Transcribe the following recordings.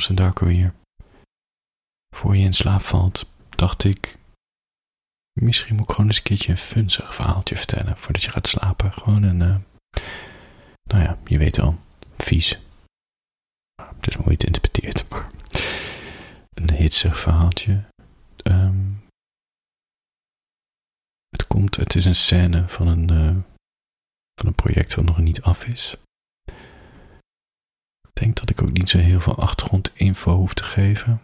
Thomas en Darko hier. Voor je in slaap valt, dacht ik. Misschien moet ik gewoon eens een keertje een funzig verhaaltje vertellen voordat je gaat slapen. Gewoon een. Uh, nou ja, je weet wel, vies. Het is mooi het interpreteert, maar. Een hitsig verhaaltje. Um, het komt, het is een scène van een. Uh, van een project dat nog niet af is. Denk dat ik ook niet zo heel veel achtergrondinfo hoef te geven.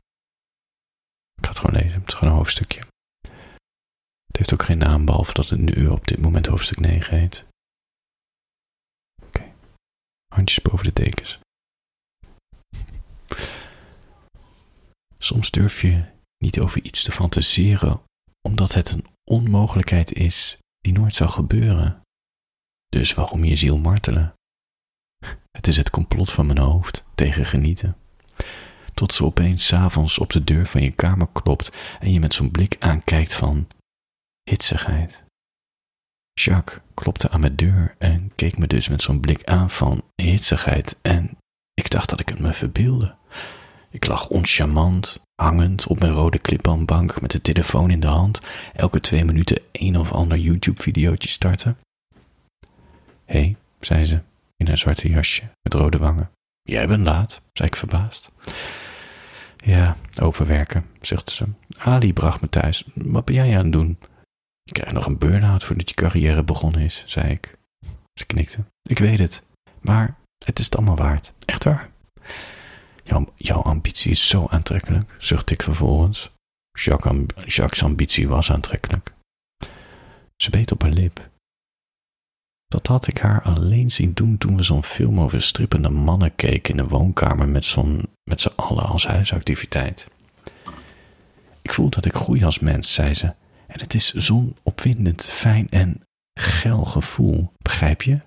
Ik ga het gewoon lezen, het is gewoon een hoofdstukje. Het heeft ook geen naam, behalve dat het nu op dit moment hoofdstuk 9 heet. Oké, handjes boven de dekens. Soms durf je niet over iets te fantaseren, omdat het een onmogelijkheid is die nooit zal gebeuren. Dus waarom je ziel martelen? Het is het complot van mijn hoofd tegen genieten. Tot ze opeens s'avonds op de deur van je kamer klopt en je met zo'n blik aankijkt van hitsigheid. Jacques klopte aan mijn deur en keek me dus met zo'n blik aan van hitsigheid en ik dacht dat ik het me verbeelde. Ik lag oncharmant, hangend op mijn rode klippanbank met de telefoon in de hand, elke twee minuten een of ander YouTube-videootje starten. Hé, hey, zei ze, in haar zwarte jasje met rode wangen. Jij bent laat, zei ik verbaasd. Ja, overwerken, zuchtte ze. Ali bracht me thuis. Wat ben jij aan het doen? Je krijgt nog een burn-out voordat je carrière begonnen is, zei ik. Ze knikte. Ik weet het, maar het is het allemaal waard. Echt waar. Jouw, ambitie is zo aantrekkelijk, zuchtte ik vervolgens. Jacques' ambitie was aantrekkelijk. Ze beet op haar lip. Dat had ik haar alleen zien doen toen we zo'n film over strippende mannen keken in de woonkamer met, zo'n, met z'n allen als huisactiviteit. Ik voel dat ik groei als mens, zei ze. En het is zo'n opwindend, fijn en geil gevoel, begrijp je?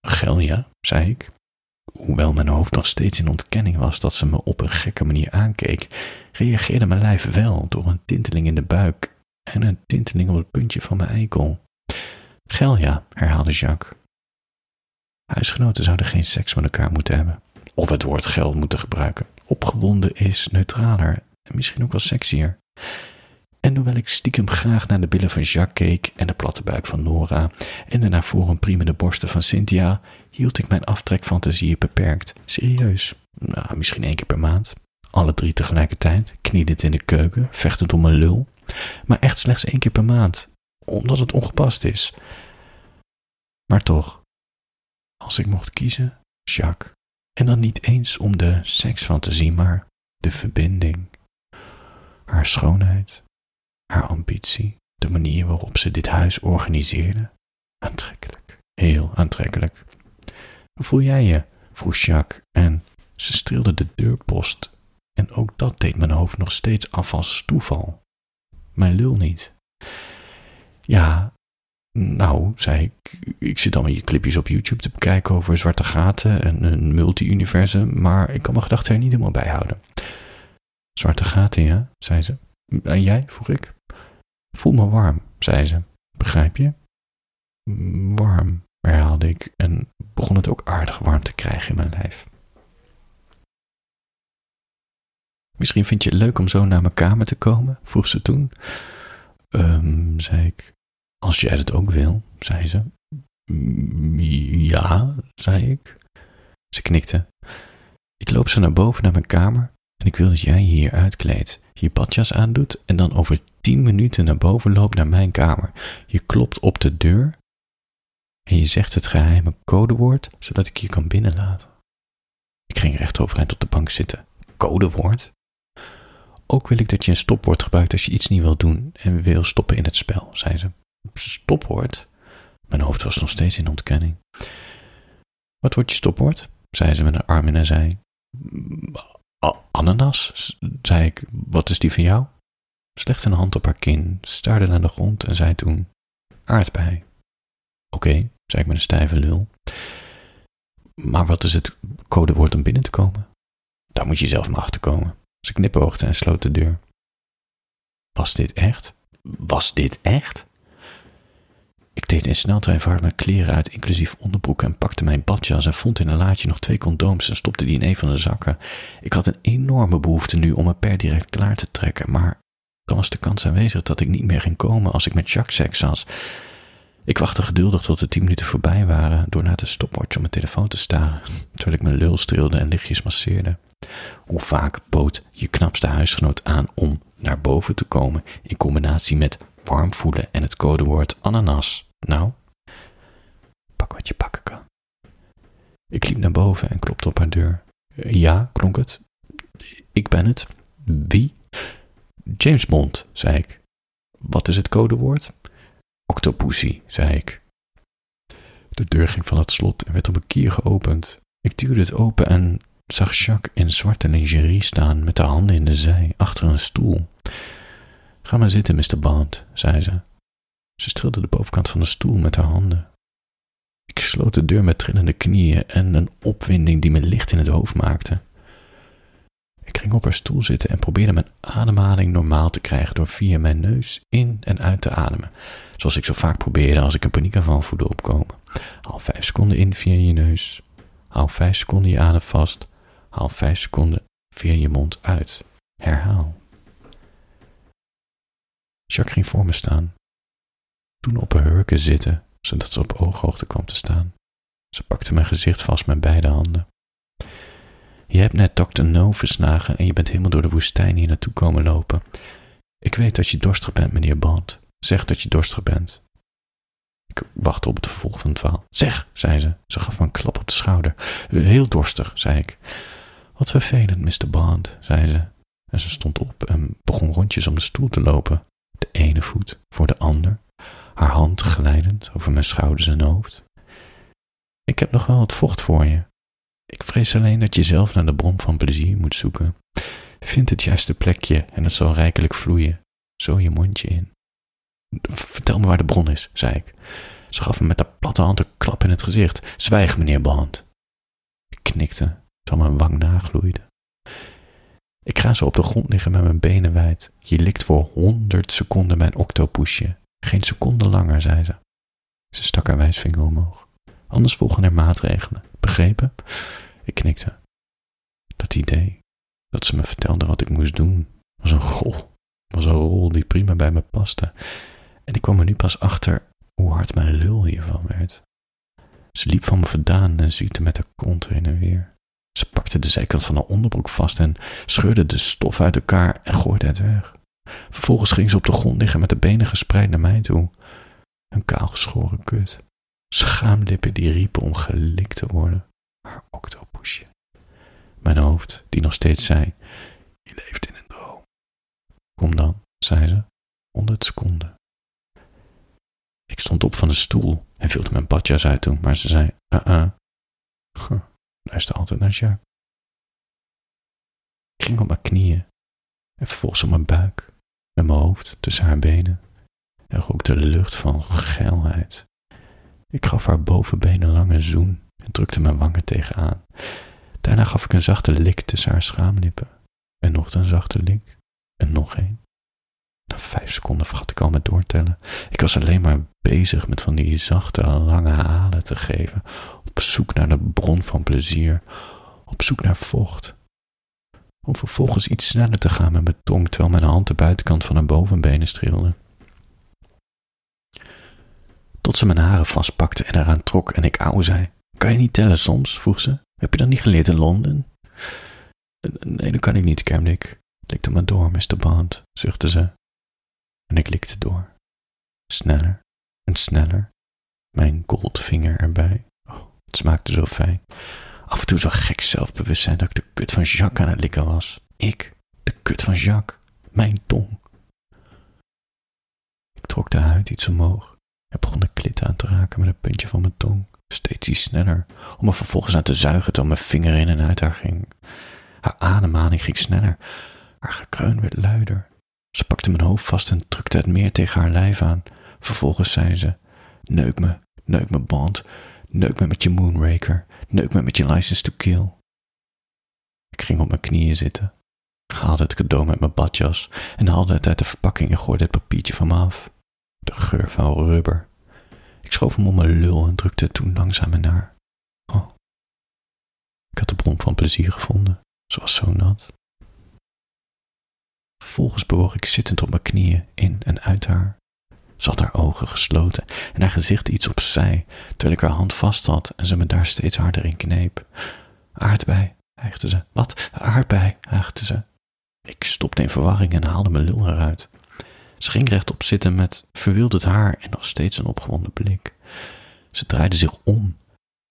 Geil, ja, zei ik. Hoewel mijn hoofd nog steeds in ontkenning was dat ze me op een gekke manier aankeek, reageerde mijn lijf wel door een tinteling in de buik en een tinteling op het puntje van mijn eikel. Gel ja, herhaalde Jacques. Huisgenoten zouden geen seks met elkaar moeten hebben. Of het woord geld moeten gebruiken. Opgewonden is neutraler en misschien ook wel sexier. En hoewel ik stiekem graag naar de billen van Jacques keek en de platte buik van Nora en de naar voren priemende borsten van Cynthia, hield ik mijn aftrekfantasieën beperkt. Serieus, nou, misschien één keer per maand. Alle drie tegelijkertijd, knielend in de keuken, vechtend om mijn lul. Maar echt slechts één keer per maand, omdat het ongepast is. Maar toch, als ik mocht kiezen, Jacques. En dan niet eens om de seksfantasie, maar de verbinding. Haar schoonheid, haar ambitie, de manier waarop ze dit huis organiseerde. Aantrekkelijk, heel aantrekkelijk. Hoe voel jij je? vroeg Jacques en ze streelde de deurpost. En ook dat deed mijn hoofd nog steeds af als toeval. Mijn lul niet. Ja, nou, zei ik, ik zit allemaal je clipjes op YouTube te bekijken over zwarte gaten en een multi-universum, maar ik kan mijn gedachten er niet helemaal bij houden. Zwarte gaten, ja, zei ze. En jij, vroeg ik. Voel me warm, zei ze. Begrijp je? Warm, herhaalde ik en begon het ook aardig warm te krijgen in mijn lijf. Misschien vind je het leuk om zo naar mijn kamer te komen? vroeg ze toen. Um, zei ik. Als jij dat ook wil, zei ze. Ja, zei ik. Ze knikte. Ik loop zo naar boven naar mijn kamer en ik wil dat jij hier uitkleedt, je badjas aandoet en dan over tien minuten naar boven loopt naar mijn kamer. Je klopt op de deur en je zegt het geheime codewoord, zodat ik je kan binnenlaten. Ik ging recht overeind op de bank zitten. Codewoord? Ook wil ik dat je een stopwoord gebruikt als je iets niet wil doen en wil stoppen in het spel, zei ze. Stopwoord? Mijn hoofd was nog steeds in ontkenning. Wat wordt je stopwoord? zei ze met een arm in haar zij. Ananas, zei ik. Wat is die van jou? Ze legde een hand op haar kin, staarde naar de grond en zei toen: Aardbei. Oké, zei ik met een stijve lul. Maar wat is het codewoord om binnen te komen? Daar moet je zelf maar achter komen. Ze knipoogde en sloot de deur. Was dit echt? Was dit echt? Deed in sneltreinvaart mijn kleren uit, inclusief onderbroek, en pakte mijn badjas en vond in een laadje nog twee condooms en stopte die in een van de zakken. Ik had een enorme behoefte nu om me per direct klaar te trekken, maar dan was de kans aanwezig dat ik niet meer ging komen als ik met Jacques seks was. Ik wachtte geduldig tot de tien minuten voorbij waren door naar de stopwatch op mijn telefoon te staren, terwijl ik mijn lul streelde en lichtjes masseerde. Hoe vaak bood je knapste huisgenoot aan om naar boven te komen in combinatie met warm voelen en het codewoord ananas? Nou, pak wat je pakken kan. Ik liep naar boven en klopte op haar deur. Ja, klonk het. Ik ben het. Wie? James Bond, zei ik. Wat is het codewoord? Octopussy, zei ik. De deur ging van het slot en werd op een kier geopend. Ik duwde het open en zag Jacques in zwarte lingerie staan met de handen in de zij achter een stoel. Ga maar zitten, Mr. Bond, zei ze. Ze streelde de bovenkant van de stoel met haar handen. Ik sloot de deur met trillende knieën en een opwinding die me licht in het hoofd maakte. Ik ging op haar stoel zitten en probeerde mijn ademhaling normaal te krijgen door via mijn neus in en uit te ademen, zoals ik zo vaak probeerde als ik een paniekaanval voelde opkomen. Haal vijf seconden in via je neus, haal vijf seconden je adem vast, haal vijf seconden via je mond uit. Herhaal. Jacques ging voor me staan, toen op een hurken zitten, zodat ze op ooghoogte kwam te staan. Ze pakte mijn gezicht vast met beide handen. Je hebt net Dr. No verslagen en je bent helemaal door de woestijn hier naartoe komen lopen. Ik weet dat je dorstig bent, meneer Bond. Zeg dat je dorstig bent. Ik wachtte op het vervolg van het verhaal. Zeg, zei ze. Ze gaf me een klap op de schouder. Heel dorstig, zei ik. Wat vervelend, Mr. Bond, zei ze. En ze stond op en begon rondjes om de stoel te lopen. De ene voet glijdend over mijn schouders en hoofd. Ik heb nog wel wat vocht voor je, ik vrees alleen dat je zelf naar de bron van plezier moet zoeken. Vind het juiste plekje en het zal rijkelijk vloeien. Zo je mondje in. Vertel me waar de bron is, zei ik. Ze gaf me met haar platte hand een klap in het gezicht. Zwijg, meneer Band. Ik knikte, terwijl mijn wang nagloeide. Ik ga zo op de grond liggen met mijn benen wijd. Je likt voor honderd seconden mijn octopusje. Geen seconde langer, zei ze. Ze stak haar wijsvinger omhoog. Anders volgen er maatregelen. Begrepen? Ik knikte. Dat idee, dat ze me vertelde wat ik moest doen, was een rol. Was een rol die prima bij me paste. En ik kwam er nu pas achter hoe hard mijn lul hiervan werd. Ze liep van me vandaan en ziekte met haar kont heen en weer. Ze pakte de zijkant van haar onderbroek vast en scheurde de stof uit elkaar en gooide het weg. Vervolgens ging ze op de grond liggen met de benen gespreid naar mij toe. Een kaalgeschoren kut. Schaamlippen die riepen om gelikt te worden. Haar octopusje. Mijn hoofd, die nog steeds zei: Je leeft in een droom. Kom dan, zei ze, honderd seconden. Ik stond op van de stoel en vulde mijn badjas uit toen, maar ze zei: Uh-uh. Huh, luister altijd naar Jacques. Ik ging op mijn knieën en vervolgens op mijn buik, mijn hoofd tussen haar benen en rook de lucht van geilheid. Ik gaf haar bovenbenen lange zoen en drukte mijn wangen tegenaan. Daarna gaf ik een zachte lik tussen haar schaamlippen. En nog een zachte lik. En nog een. Na vijf seconden vergat ik al met doortellen. Ik was alleen maar bezig met van die zachte, lange halen te geven. Op zoek naar de bron van plezier. Op zoek naar vocht. Om vervolgens iets sneller te gaan met mijn tong terwijl mijn hand de buitenkant van haar bovenbenen streelde tot ze mijn haren vastpakte en eraan trok en ik auw zei. Kan je niet tellen soms? vroeg ze. Heb je dat niet geleerd in Londen? Nee, dat kan ik niet, kermde ik. Likte maar door, Mr. Bond, zuchtte ze. En ik likte door. Sneller en sneller. Mijn goldvinger erbij. Oh, het smaakte zo fijn. Af en toe zo gek zelfbewustzijn dat ik de kut van Jacques aan het likken was. Ik, de kut van Jacques. Mijn tong. Ik trok de huid iets omhoog ik begon de klit aan te raken met een puntje van mijn tong, steeds iets sneller, om er vervolgens aan te zuigen terwijl mijn vinger in en uit haar ging. Haar ademhaling ging sneller, haar gekreun werd luider. Ze pakte mijn hoofd vast en drukte het meer tegen haar lijf aan. Vervolgens zei ze: Neuk me, neuk me, band, neuk me met je moonraker, neuk me met je license to kill. Ik ging op mijn knieën zitten, haalde het cadeau met mijn badjas en haalde het uit de verpakking en gooide het papiertje van me af de geur van rubber. Ik schoof hem om mijn lul en drukte het toen langzaam in haar. Oh. Ik had de bron van plezier gevonden. Ze was zo nat. Vervolgens bewoog ik zittend op mijn knieën in en uit haar. Ze had haar ogen gesloten en haar gezicht iets opzij, terwijl ik haar hand vast had en ze me daar steeds harder in kneep. Aardbei, hijgde ze. Wat? Aardbei, hijgde ze. Ik stopte in verwarring en haalde mijn lul eruit. Ze ging rechtop zitten met verwilderd haar en nog steeds een opgewonden blik. Ze draaide zich om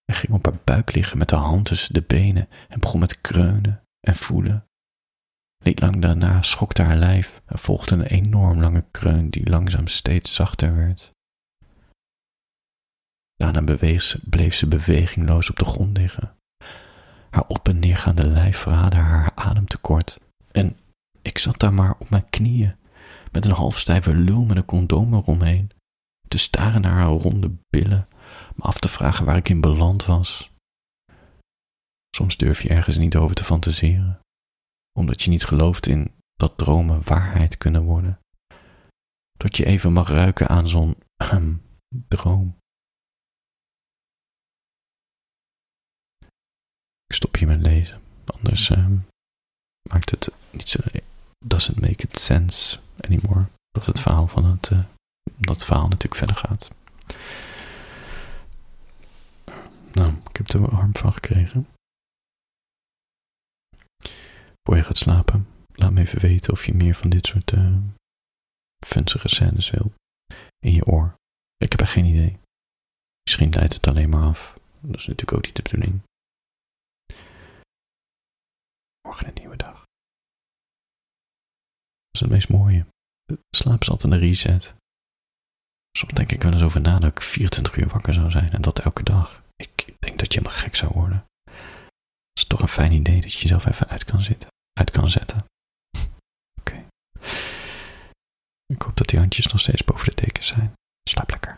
en ging op haar buik liggen met haar hand tussen de benen en begon met kreunen en voelen. Niet lang daarna schokte haar lijf en volgde een enorm lange kreun die langzaam steeds zachter werd. Daarna bleef ze bewegingloos op de grond liggen. Haar op en neergaande lijf verraadde haar ademtekort en ik zat daar maar op mijn knieën met een halfstijve lul met een condoom eromheen, te staren naar haar ronde billen, me af te vragen waar ik in beland was. Soms durf je ergens niet over te fantaseren, omdat je niet gelooft in dat dromen waarheid kunnen worden. Tot je even mag ruiken aan zo'n droom. Ik stop hier met lezen, anders uh, maakt het niet zo. Doesn't make it sense anymore. Dat het verhaal van het, uh, dat verhaal natuurlijk verder gaat. Nou, ik heb er warm van gekregen. Voor je gaat slapen, laat me even weten of je meer van dit soort uh, scènes wil. In je oor. Ik heb er geen idee. Misschien leidt het alleen maar af. Dat is natuurlijk ook niet de bedoeling. Morgen een nieuwe dag. Dat is het meest mooie. Slaap is altijd een reset. Soms denk ik wel eens over na dat ik 24 uur wakker zou zijn en dat elke dag. Ik denk dat je helemaal gek zou worden. Het is toch een fijn idee dat je jezelf even uit kan, zitten, uit kan zetten. Oké. Ik hoop dat die handjes nog steeds boven de teken zijn. Slaap lekker.